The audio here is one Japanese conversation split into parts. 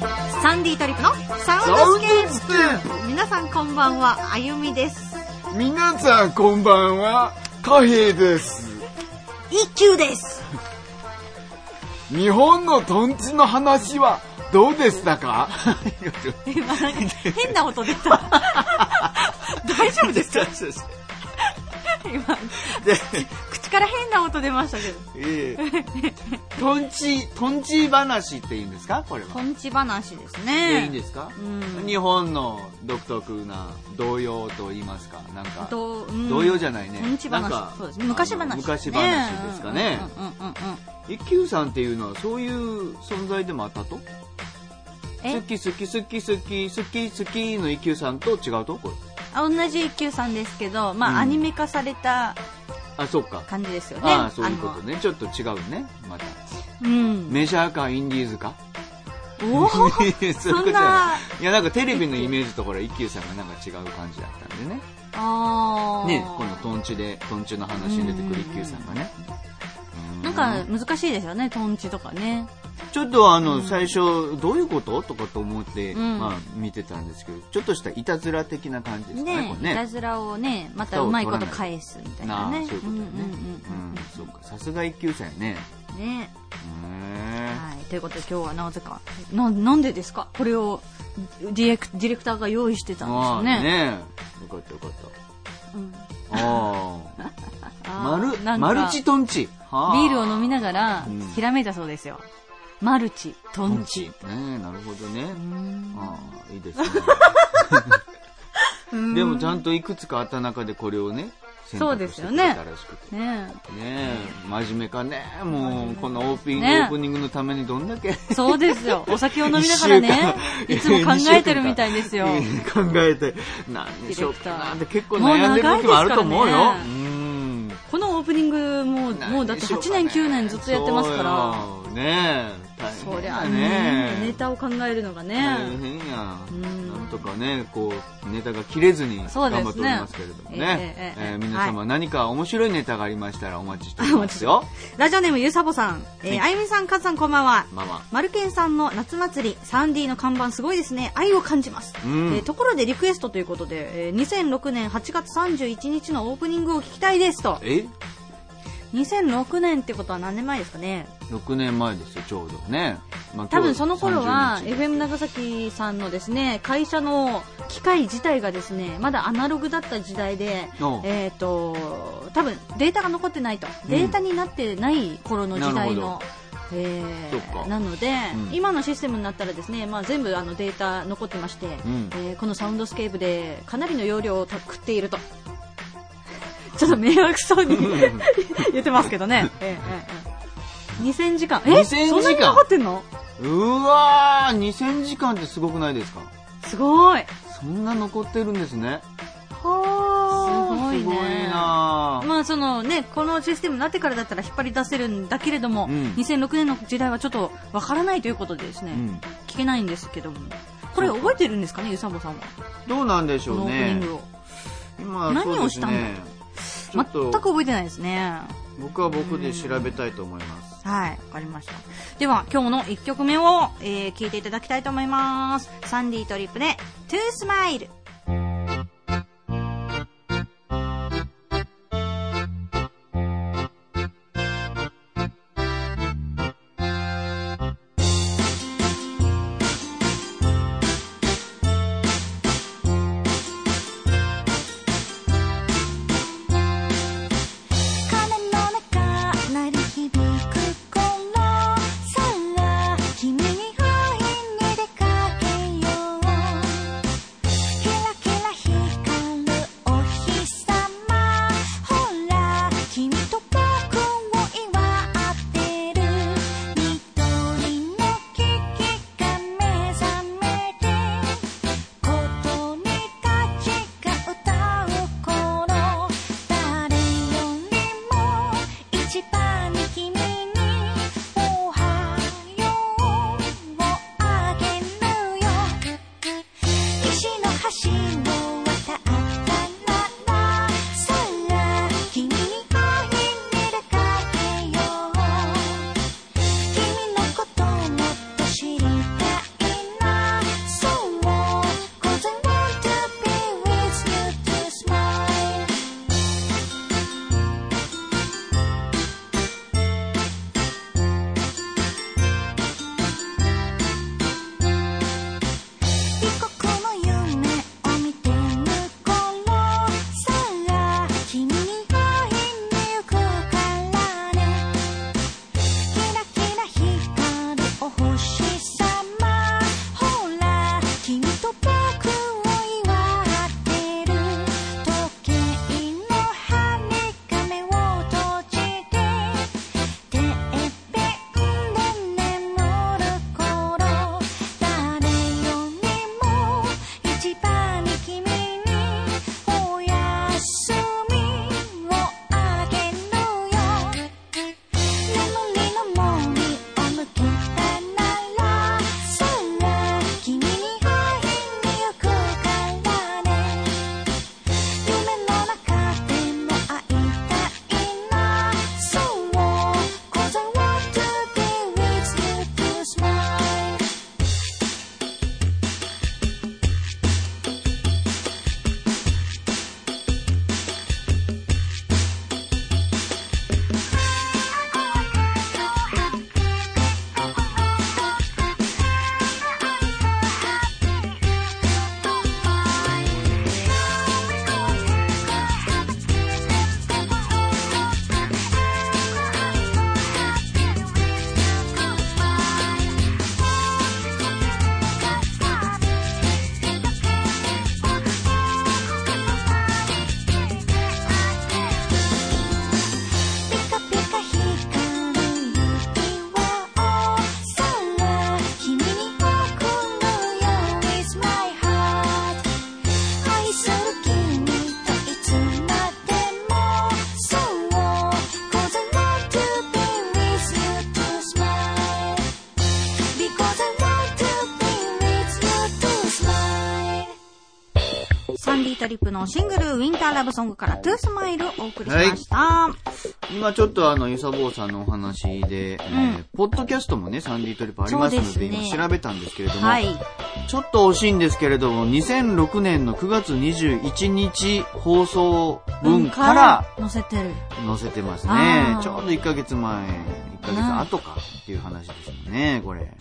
サンディトリップのサウンドスケープ。皆さんこんばんはあゆみです。皆さんこんばんはかへいです。一休です。日本のトンチの話はどうでしたか？変な音出た。大丈夫ですか？今口から変な音出ましたけど。ええ。トンチトンチ話っていうんですか？これは。トンチ話ですでいいんねですか、うん。日本の独特な童謡と言いますかなんかどううん。童謡じゃないね。トンチ話。なんかそうですね。昔話あの昔話ですかね。うんうんうんうん一休さんっていうのはそういう存在でもあったと？え？好き好き好き好き好き好きの一休さんと違うと？これ。あ同じ一休さんですけど、まあうん。アニメ化されたあそっか。感じですよね。ああそういうことね。ちょっと違うねまた。あの。うん。メジャーかインディーズか？おおそういうことじゃそんな、いやなんかテレビのイメージとほら一休さんがなんか違う感じだったんでね。ああ。ねこのトンチでトンチの話に出てくる一休さんがね。うなんか難しいですよね、トンチとかね。ちょっとあの、最初どういうこととかと思って、うん。まあ見てたんですけどちょっとしたいたずら的な感じですかねねね。いたずらをね、またうまいこと返すみたいなね。そういうことね。んうんうんそうかさすが一級さんやね。ねへはい。ということで今日はなぜか、な、なんでですか？これをディレク、ディレクターが用意してたんですよね。ね。よかったよかっうん。たあ ああマルマルチトンチはあ。ビールを飲みながらうん、ひらめいたそうですよ。マルチ、トンチ。ねえなるほどね。うん。ああいいですね。でもちゃんといくつかあった中でこれをね選そうですよね。ねねえ真面目かね。もうこのオープニング、ねオープニングのためにどんだけ。そうですよ。お酒を飲みながらね、いつも考えてるみたいですよ。考えて。何にしようかな。って結構悩んでる時もあると思うよ。うオープニングも、もうだって8年9年ずっとやってますから。ねそりゃだね、ネタを考えるのが大ね。変や。うん。なんとかねこうネタが切れずに頑張っておりますけれどもね。えええええー皆様何か面白いネタがありましたらお待ちしておりますよ。ラジオネームゆうさぼさん、えーはい。あゆみさん、かずさんこんばんは。まあまマルケンさんの夏祭り、サンディの看板すごいですね。愛を感じます。うん。えーところでリクエストということで、えー2006年8月31日のオープニングを聞きたいですと。え？2006年ってことは何年前ですかね？6年前ですよちょうどね、まあ多分その頃は FM 長崎さんのですね会社の機械自体がですねまだアナログだった時代でえっ、と多分データが残ってないと、データになってない頃の時代の。えー、なので、うん。今のシステムになったらですね、まあ、全部あのデータ残ってまして、ん。えーこのサウンドスケープでかなりの容量を食っているとちょっと迷惑そうに言ってますけどね、えーえーえー2000時間。え2000時間。そんなに残ってんの？うわー2000時間ってすごくないですか？すごい。そんな残ってるんですね。はすごいね。すごいなまあそのねこのシステムになってからだったら引っ張り出せるんだけれども、うん。2006年の時代はちょっとわからないということでですね、うん。聞けないんですけども。これ覚えてるんですかねゆさぼさんは？どうなんでしょうこのオープニンねグを、今何をしたんだ？そう全く覚えてないですね。僕は僕で調べたいと思います。はいわかりました。では今日の1曲目を、えー聞いていただきたいと思います。サンディトリップで「トゥースマイル」ンディートリップのシングル、ウィンターラブソングからトゥースマイルをお送りしました。今ちょっとあの、ゆさぼうさんのお話で、えーポッドキャストもね、サンディートリップありますので、ですね今調べたんですけれども、はい。ちょっと惜しいんですけれども、2006年の9月21日放送分から載せてる。載せてますあねー。ちょうど1ヶ月前、1ヶ月後かっていう話ですもんね、これ。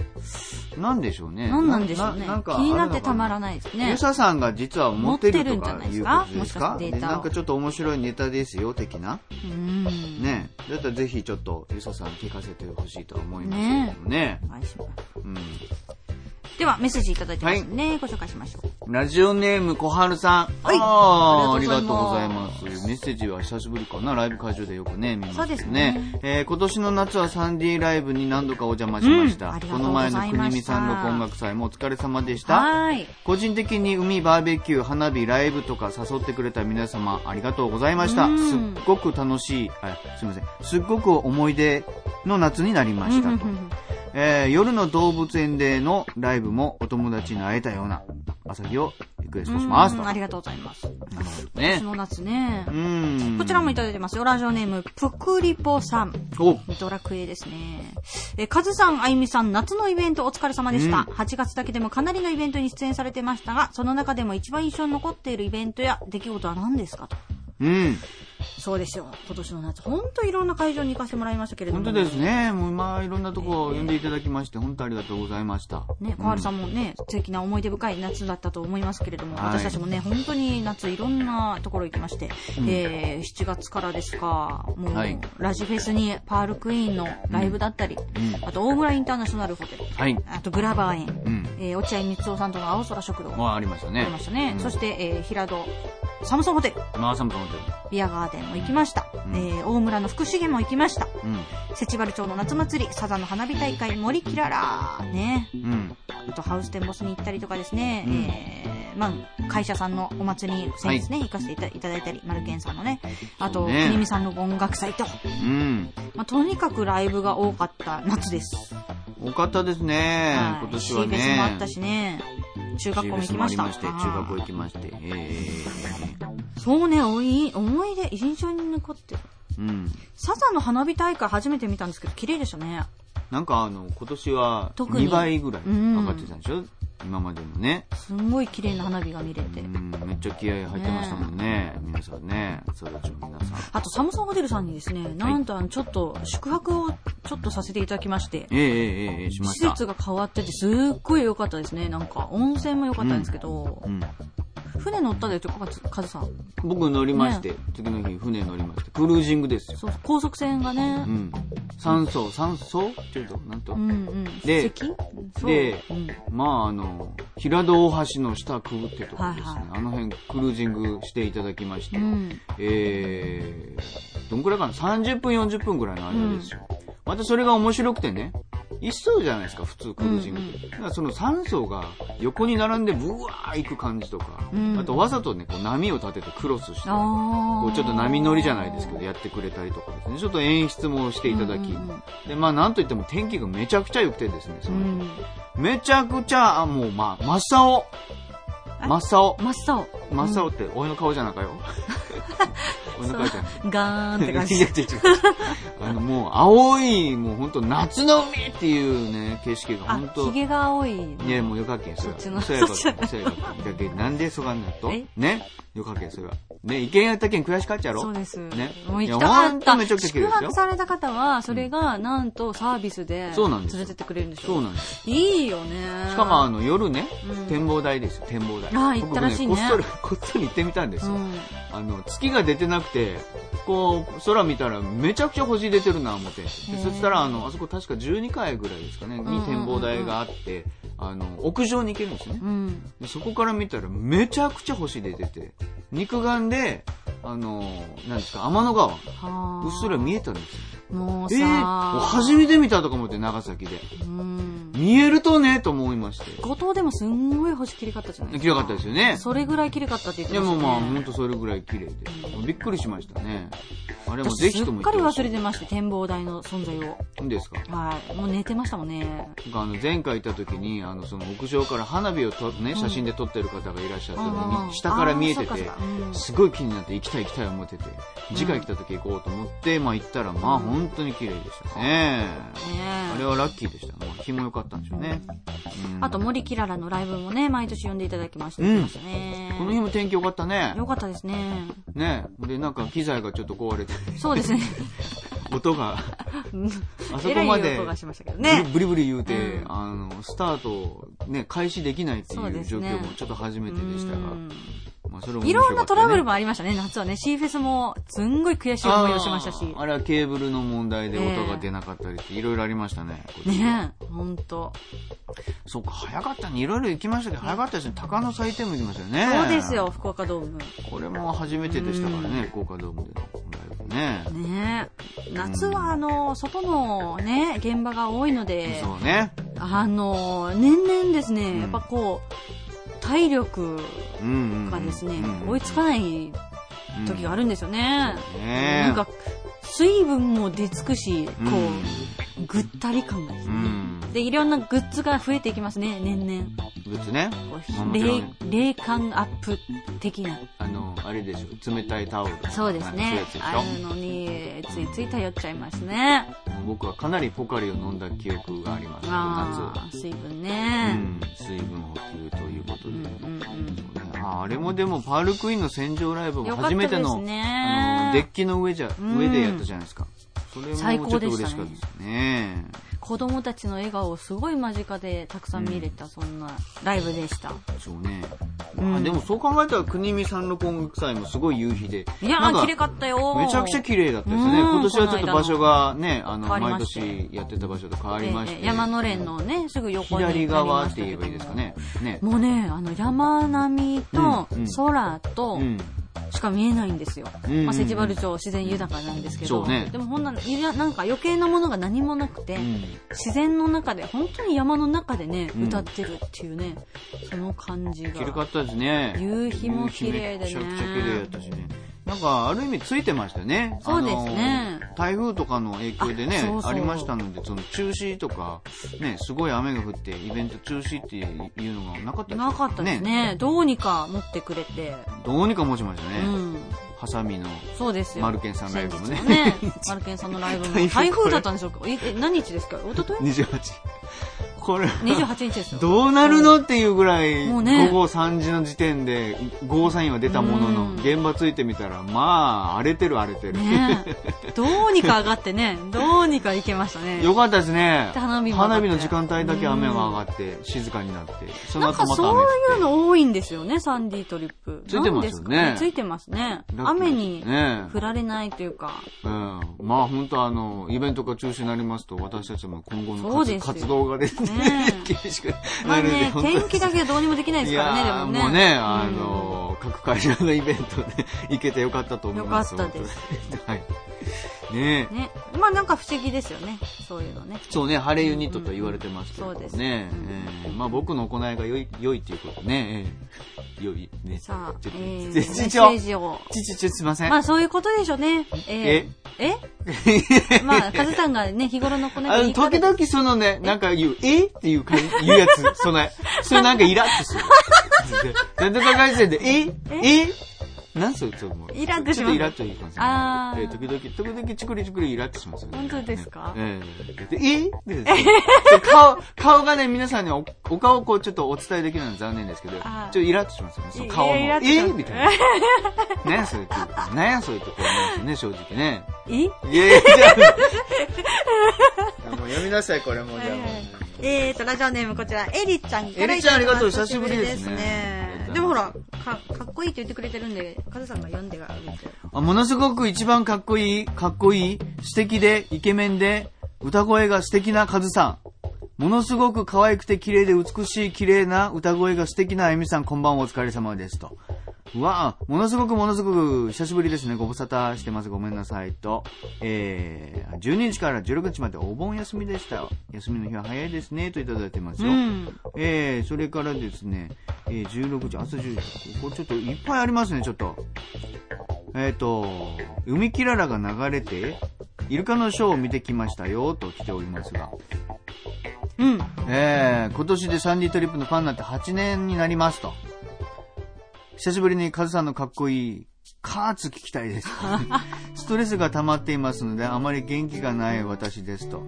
なんでしょうね。何なんでしょうね。なんか気になってたまらない。ですねゆ。ささんが実は持ってるとかいうことですか？もしかしてなんかちょっと面白いネタですよ、的な。うん。ね。だったらぜひちょっとゆささん聞かせてほしいと思いますけれどもね。お願いします。うん。では、メッセージいただいてますね。ご紹介しましょう。ラジオネーム小春さん。はいああ、ありがとうございまます。メッセージは久しぶりかな。ライブ会場でよくね、見ますそうですねね。えー今年の夏はサンディーライブに何度かお邪魔しました。うんことの前の国見さんの音楽祭もお疲れ様でした。はーい。個人的に海バーベキュー、花火、ライブとか誘ってくれた皆様ありがとうございました。うんすっごく楽しい、あすいません。すっごく思い出の夏になりましたと。えー夜の動物園でのライブもお友達に会えたような朝日をリクエストしますありがとうございます。ね今年の夏ねう。ん。こちらもいただいてますよ。ラジオネーム、ぷくりぽさん。おドラクエですね。えー、カズさん、あゆみさん、夏のイベントお疲れ様でした。うん8月だけでもかなりのイベントに出演されてましたが、その中でも一番印象に残っているイベントや出来事は何ですかと。うん。そうですよ。今年の夏、本当いろんな会場に行かせてもらいましたけれども。本当ですね。もうまあいろんなとこ呼んでいただきまして、本当ありがとうございました。ね、小春さんもね、素敵な思い出深い夏だったと思いますけれども、はい私たちもね、本当に夏いろんなところ行きまして、えー、7月からですか、もう、はいラジフェスにパールクイーンのライブだったり、んあと大村インターナショナルホテル、はい。あとグラバー園、うん。えー、落合光夫さんとの青空食堂あありましたね。ありましたね。うんそして、えー、平戸サムソンホテル、まあサムソンホテビアガーデンも行きました。んえー、大村の福重も行きました。ル。うん。セチバル町の夏祭り、サザンの花火大会、森キララね。うん。あとハウステンボスに行ったりとかですね、うんえー、まあ、会社さんのお祭りに先日ね、行かせていたいただいたり、マルケンさんのね、あと、ね国見さんの音楽祭と、うん。まあ、とにかくライブが多かった夏です。多かったですね。はい今年はね。シーフェスもあったしね、中学校も行きました。中学校行きまして。えそうね、おい思い出、印象に残ってる。えうん。サザンの花火大会初めて見たんですけど、綺麗でしたね。なんかあの、今年は特に2倍ぐらいうん上がってたんでしょ今までのね。すんごい綺麗な花火が見れてう。ん、めっちゃ気合入ってましたもんね。皆さんね。そらちの皆さん。あと、サムソンホテルさんにですね、なんとあの、ちょっと、宿泊をちょっとさせていただきまして、ええええええしました。施設が変わってて、すっごい良かったですね。なんか、温泉も良かったんですけど、うん。船乗ったでしょ、カズさん。僕乗りまして、次の日船乗りまして、クルージングですよ。そう、高速船がねう、ん。酸素、酸素ちょっと、なんと？う。んうん。で石そうでうんまああの、平戸大橋の下くぐってとこですね。はいはいあの辺クルージングしていただきまして、うん。えー、どんくらいかな ?30 分40分ぐらいの間ですよ。またそれが面白くてね、一層じゃないですか、普通クルージングって。だからその3層が横に並んでブワー行く感じとか、うんあとわざとね、こう波を立ててクロスして、あこーうちょっと波乗りじゃないですけど、やってくれたりとかですね。ちょっと演出もしていただき、うんうんうんで、まあなんといっても天気がめちゃくちゃ良くてですね、そのうん。めちゃくちゃ、あ、もう、まあ、真っ青。真っ青。真っ青。真っ青って、俺の顔じゃなかよ。俺の顔じゃない。ガーンって感違うじ。違う違う。あの、もう、青い、もう本当夏の海っていうね、景色があ本、当ヒゲが青いの。いや、もうよかけん、そっちのそうやかそっちった。そうやかった。だけどなんでそがんなと？え？ね？よかけん、それは。ね、意見やったけん悔しかっちゃろ？そうです。ねもう行きたかった。めちゃくちゃ綺麗ですよ宿泊された方は、それが、なんとサービスで、そうなんです連れてってくれるんでしょ？そうなんです。いいよね。しかも、あの、夜ねうん、展望台ですよ、展望台。あー行ったらしいね僕こっそり、こっそり行ってみたんですよ。うん。あの、月が出てなくて、こう、空見たらめちゃくちゃ星出てるな、思って。そしたら、あの、あそこ確か12階ぐらいですかね、に展望台があって、あの、屋上に行けるんですよね。うん。でそこから見たらめちゃくちゃ星出てて、肉眼で、あの、なんですか、天の川、うはっすら見えたんですよ。もうさ、えー、もう初めて見たとか思って、長崎で。うん。見えるとね、と思いままして。後藤でもすんごい星綺麗かったじゃないですか。綺麗かったですよね。それぐらい綺麗かったって言っいやてましたね。もうまあ、ほんとそれぐらい綺麗で。びっくりしましたね。あれもぜひともすっかり忘れてまして、展望台の存在を。いいんですか？はい。もう寝てましたもんね。僕あの前回行った時に、あの、その屋上から花火をと、ね、写真で撮ってる方がいらっしゃったのに、下から見えててすごい気になって行きたい行きたい思ってて、次回来た時行こうと思って、まあ行ったら、まあ本当に綺麗でしたね。ねあれはラッキーでした。もう日も良かったんでしょうね。うんあと、森キララのライブもね、毎年呼んでいただきました。うん。この日も天気良かったね。よかったですね。ね。で、なんか機材がちょっと壊れて、そうですね。音が、あそこまで音がしましたけどブリね。ブリ言うて、うんあの、スタート、ね、開始できないっていう状況もちょっと初めてでしたが、うんまあそれも面いろんなトラブルももありましたね、夏はね。シーフェスもすんごい悔しい思いをしましたし。あれはケーブルの問題で音が出なかったりっていろいろありましたね。ねえ、ほんと。そうか、早かったね。いろいろ行きましたけど、早かったですね。鷹の祭典も行きましたよね。そうです。よ、福岡ドーム。これも初めてでしたからね、福岡ドームでのライブね。ねえ。夏はあの、外のね、現場が多いので、そうね。あの、年々ですね、んやっぱこう、体力うんうんうん。がですね、うん追いつかない時があるんですよね。ねなんか、水分も出尽くし、こうんう、ぐったり感がですね。うん。で、いろんなグッズが増えていきますね、年々。グッズね。こまあう霊もちろん霊感アップ的な。あの、あれでしょ。冷たいタオル。そうですねああいうのに、ついつい頼っちゃいますね。僕はかなりポカリを飲んだ記憶があります、ああ、水分夏。ね。うん、水分補給とああれもでも、パールクイーンの戦場ライブも初めての、あねの、デッキの上じゃ、うん上でやったじゃないですか。それもちょっと嬉しかったですね。子供たちの笑顔をすごい間近でたくさん見れた、そんなライブでした。そうね。うんあでもそう考えたら、国見三六音楽祭もすごい夕日で。いやー、綺麗かったよめちゃくちゃ綺麗だったですね。うん今年はちょっと場所がね、あの、毎年やってた場所と変わりまして。ええ山の連のね、すぐ横に左側って言えばいいですかね。ね。もうね、あの、山並みと空とうん。しか見えないんですよ。うんまあ、関原町自然豊かなんですけど。ねでもほんな、いやなんか余計なものが何もなくて、うん自然の中で、本当に山の中でね、うん歌ってるっていうね、その感じが。綺麗かったですね。夕日も綺麗でねめちゃくちゃ綺麗だったしね。なんか、ある意味ついてましたね。そうですね台風とかの影響でねありましたので、その中止とか、ね、すごい雨が降って、イベント中止っていうのがなかったですなかったですね。どうにか持ってくれて。どうにか持ちましたうね。ん。ハサミの。そうですよ。マルケンさんライブもねね。マルケンさんのライブも。台風だったんでしょうかえ、え何日ですか？一昨日28。これ、?28 日ですよ。どうなるのっていうぐらい、もうね午後3時の時点で、ゴーサインは出たものうんの、現場ついてみたら、まあ、荒れてる荒れてる。ねえどうにか上がってね、どうにか行けましたね。よかったですね。で花火も上がっての時間帯だけ雨が上がって、静かになって、そのなんか後またそう雨降って。いうの多いんですよね、サンディトリップ。ついてますよね。ついてますね。雨にね降られないというか。うん。まあ本当あの、イベントが中止になりますと、私たちも今後の活動がですねね、厳しくまあなるんで、ね、天気だけはどうにもできないですからね、でもね。もうね、あの、各会社のイベントで行けてよかったと思います。よかったです。ね。まあなんか不思議ですよね。そういうのね。そうね、晴れユニットと言われてますけどうんそうですね。えーまあ僕の行いが良い、良いっていうことね。えー良いね。さあ、ちょっとえー、メちッセージを。ちちちすいません。まあそういうことでしょうね。えー、え？まあ、カズさんがね、日頃のこのあの、時々そのね、なんか言う、え？っていうか言うやつ、その、それなんかイラッとする。なんとか会社で、え？え？なんそれ、ちょっともう。イラッとしますちょっとイラッとしますね。あーえー時々、時々チクリチクリイラッとしますよね。本当ですかええ？でえでで顔、顔がね、皆さんにおお顔をこうちょっとお伝えできないのは残念ですけど、ちょあーっとイラッとしますよね。その顔も。いやイラッとえ？みたいな。何やそれっていう。何やそれってこう思うんですよね、正直ね。えいやいや、じゃあ。もう読みなさい、これもうじゃあもう。えーと、ラジオネームこちら、エリちゃんからエリちゃんありがとう久しぶりですねねでもほら、か、かっこいいって言ってくれてるんで、カズさんが読んであげて。あものすごく一番かっこいい、かっこいい、素敵で、イケメンで、歌声が素敵なカズさん。ものすごく可愛くて綺麗で美しい綺麗な歌声が素敵なあゆみさん、こんばんはお疲れ様ですと。うわあ、ものすごくものすごく久しぶりですね。ご無沙汰してます。ごめんなさいと。えー、12日から16日までお盆休みでしたよ。休みの日は早いですね。といただいてますよ。うん。えー、それからですね、えー、16時、朝10時。これちょっといっぱいありますね、ちょっと。えっ、と、海キララが流れて、イルカのショーを見てきましたよ、と来ておりますが。うん。えー、今年でサンディトリップのファンになって8年になりますと。久しぶりにカズさんのかっこいい、カーツ聞きたいです。ストレスが溜まっていますので、あまり元気がない私ですと。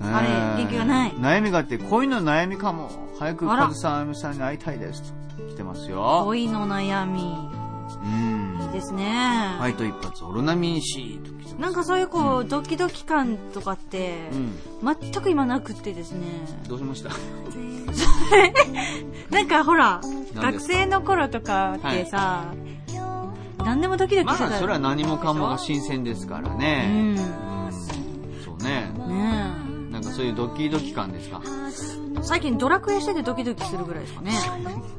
あれえー元気がない悩みがあって、恋の悩みかも。早くカズさん、あゆみさんに会いたいですと。来てますよ。恋の悩み。うん。いいですね。ファイト一発、オロナミン C と。なんかそういうこう、ドキドキ感とかって、うん。全く今なくってですね。どうしました？なんかほら、学生の頃とかってさ、何でもドキドキまあ、してたそれは何もかもが新鮮ですからね。うん。うん。そうね。ねなんかそういうドキドキ感ですか？え最近ドラクエしててドキドキするぐらいですかね。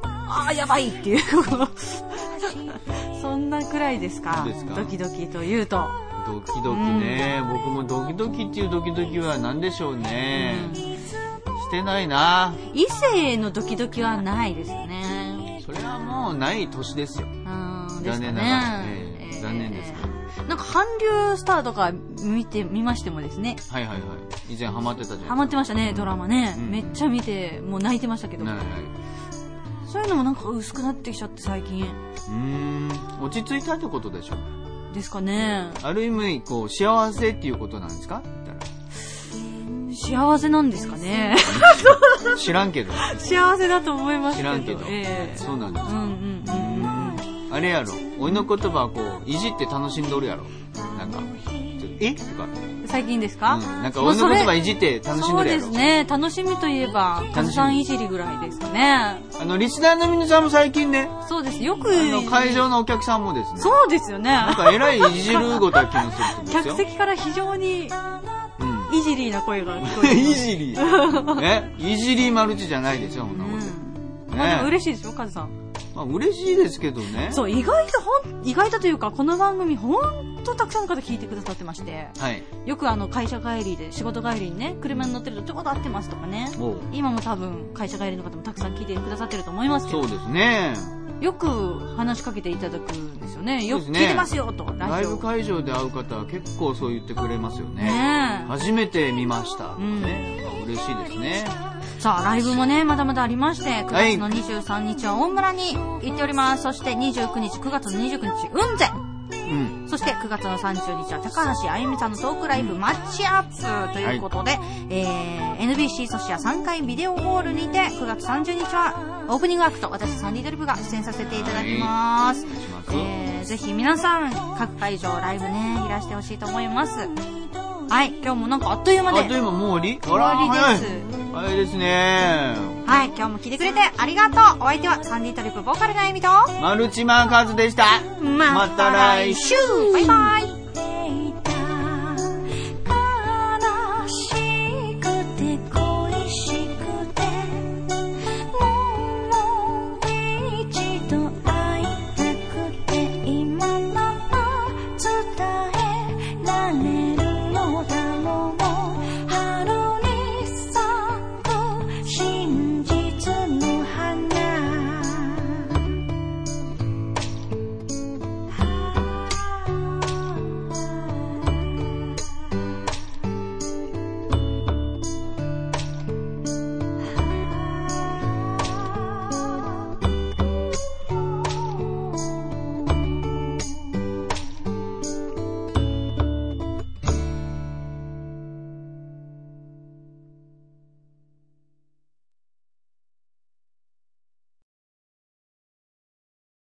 ああ、やばいっていう。そんなくらいですか？ですか？ドキドキというと。ドキドキね、僕もドキドキっていうドキドキは何でしょうね。してないな。異性のドキドキはないですね。それはもうない年ですよ。うん、残念なねがら。ええ残念ですけどなんか韓流スターとか見て、見ましてもですね。はいはいはい。以前ハマってたじゃないハマってましたね、ドラマね。うんめっちゃ見て、もう泣いてましたけど。はいはい。そういうのもなんか薄くなってきちゃって最近。うーん、落ち着いたってことでしょ。ですかね。ある意味、こう、幸せっていうことなんですか？幸せなんですかね。ら知らんけど。幸せだと思いますけど。知らんけど。ええそうなんですよ。うんうんうん。あれやろ。俺の言葉はこう、いじって楽しんどるやろ。なんか、え？とか。最近ですか、うん。なんか俺の言葉いじって楽しんそうどるやろ。ですね。楽しみといえば、カズさんいじりぐらいですかね。あの、リスナーの皆さんも最近ね、そうです。よく、会場のお客さんもですね、そうですよね。なんか偉いいじることは気のする客よ。席から非常にうん。イジリーな声が聞こえて いじり。え いじりマルチじゃないですよ、そんなこうんと。ね嬉しいですよ、カズさん。まあ嬉しいですけどね。そう、意外とほん、意外とというか、この番組ほんとたくさんの方聞いてくださってまして、はい。よくあの、会社帰りで、仕事帰りにね、車に乗ってるとちょうど合ってますとかね。今も多分、会社帰りの方もたくさん聞いてくださってると思いますけどそう、ですね。よく話しかけていただくんですよね。よく聞いてますよ、と、ライブ会場で会う方は結構そう言ってくれますよね。ねえ。初めて見ました。んね。嬉しいですね。さあ、ライブもね、まだまだありまして、9はい月の23日は大村に行っております。そして29日、9月の29日、雲仙。うん。そして9月の30日は高橋あゆみさんのトークライブマッチアップということで、えー、NBC ソシア3階ビデオホールにて9月30日はオープニングアクト、私サンディドリブが出演させていただきます。お願い。えー、ぜひ皆さん、各会場ライブね、いらしてほしいと思います。はい、今日もなんかあっという間で。あっという間もう終わり？終わりです早い。ですね。はい、今日も聞いてくれてありがとう。お相手はサンディトリップボーカルのあゆみと、マルチマーカーズでした。ままた来週バイバイ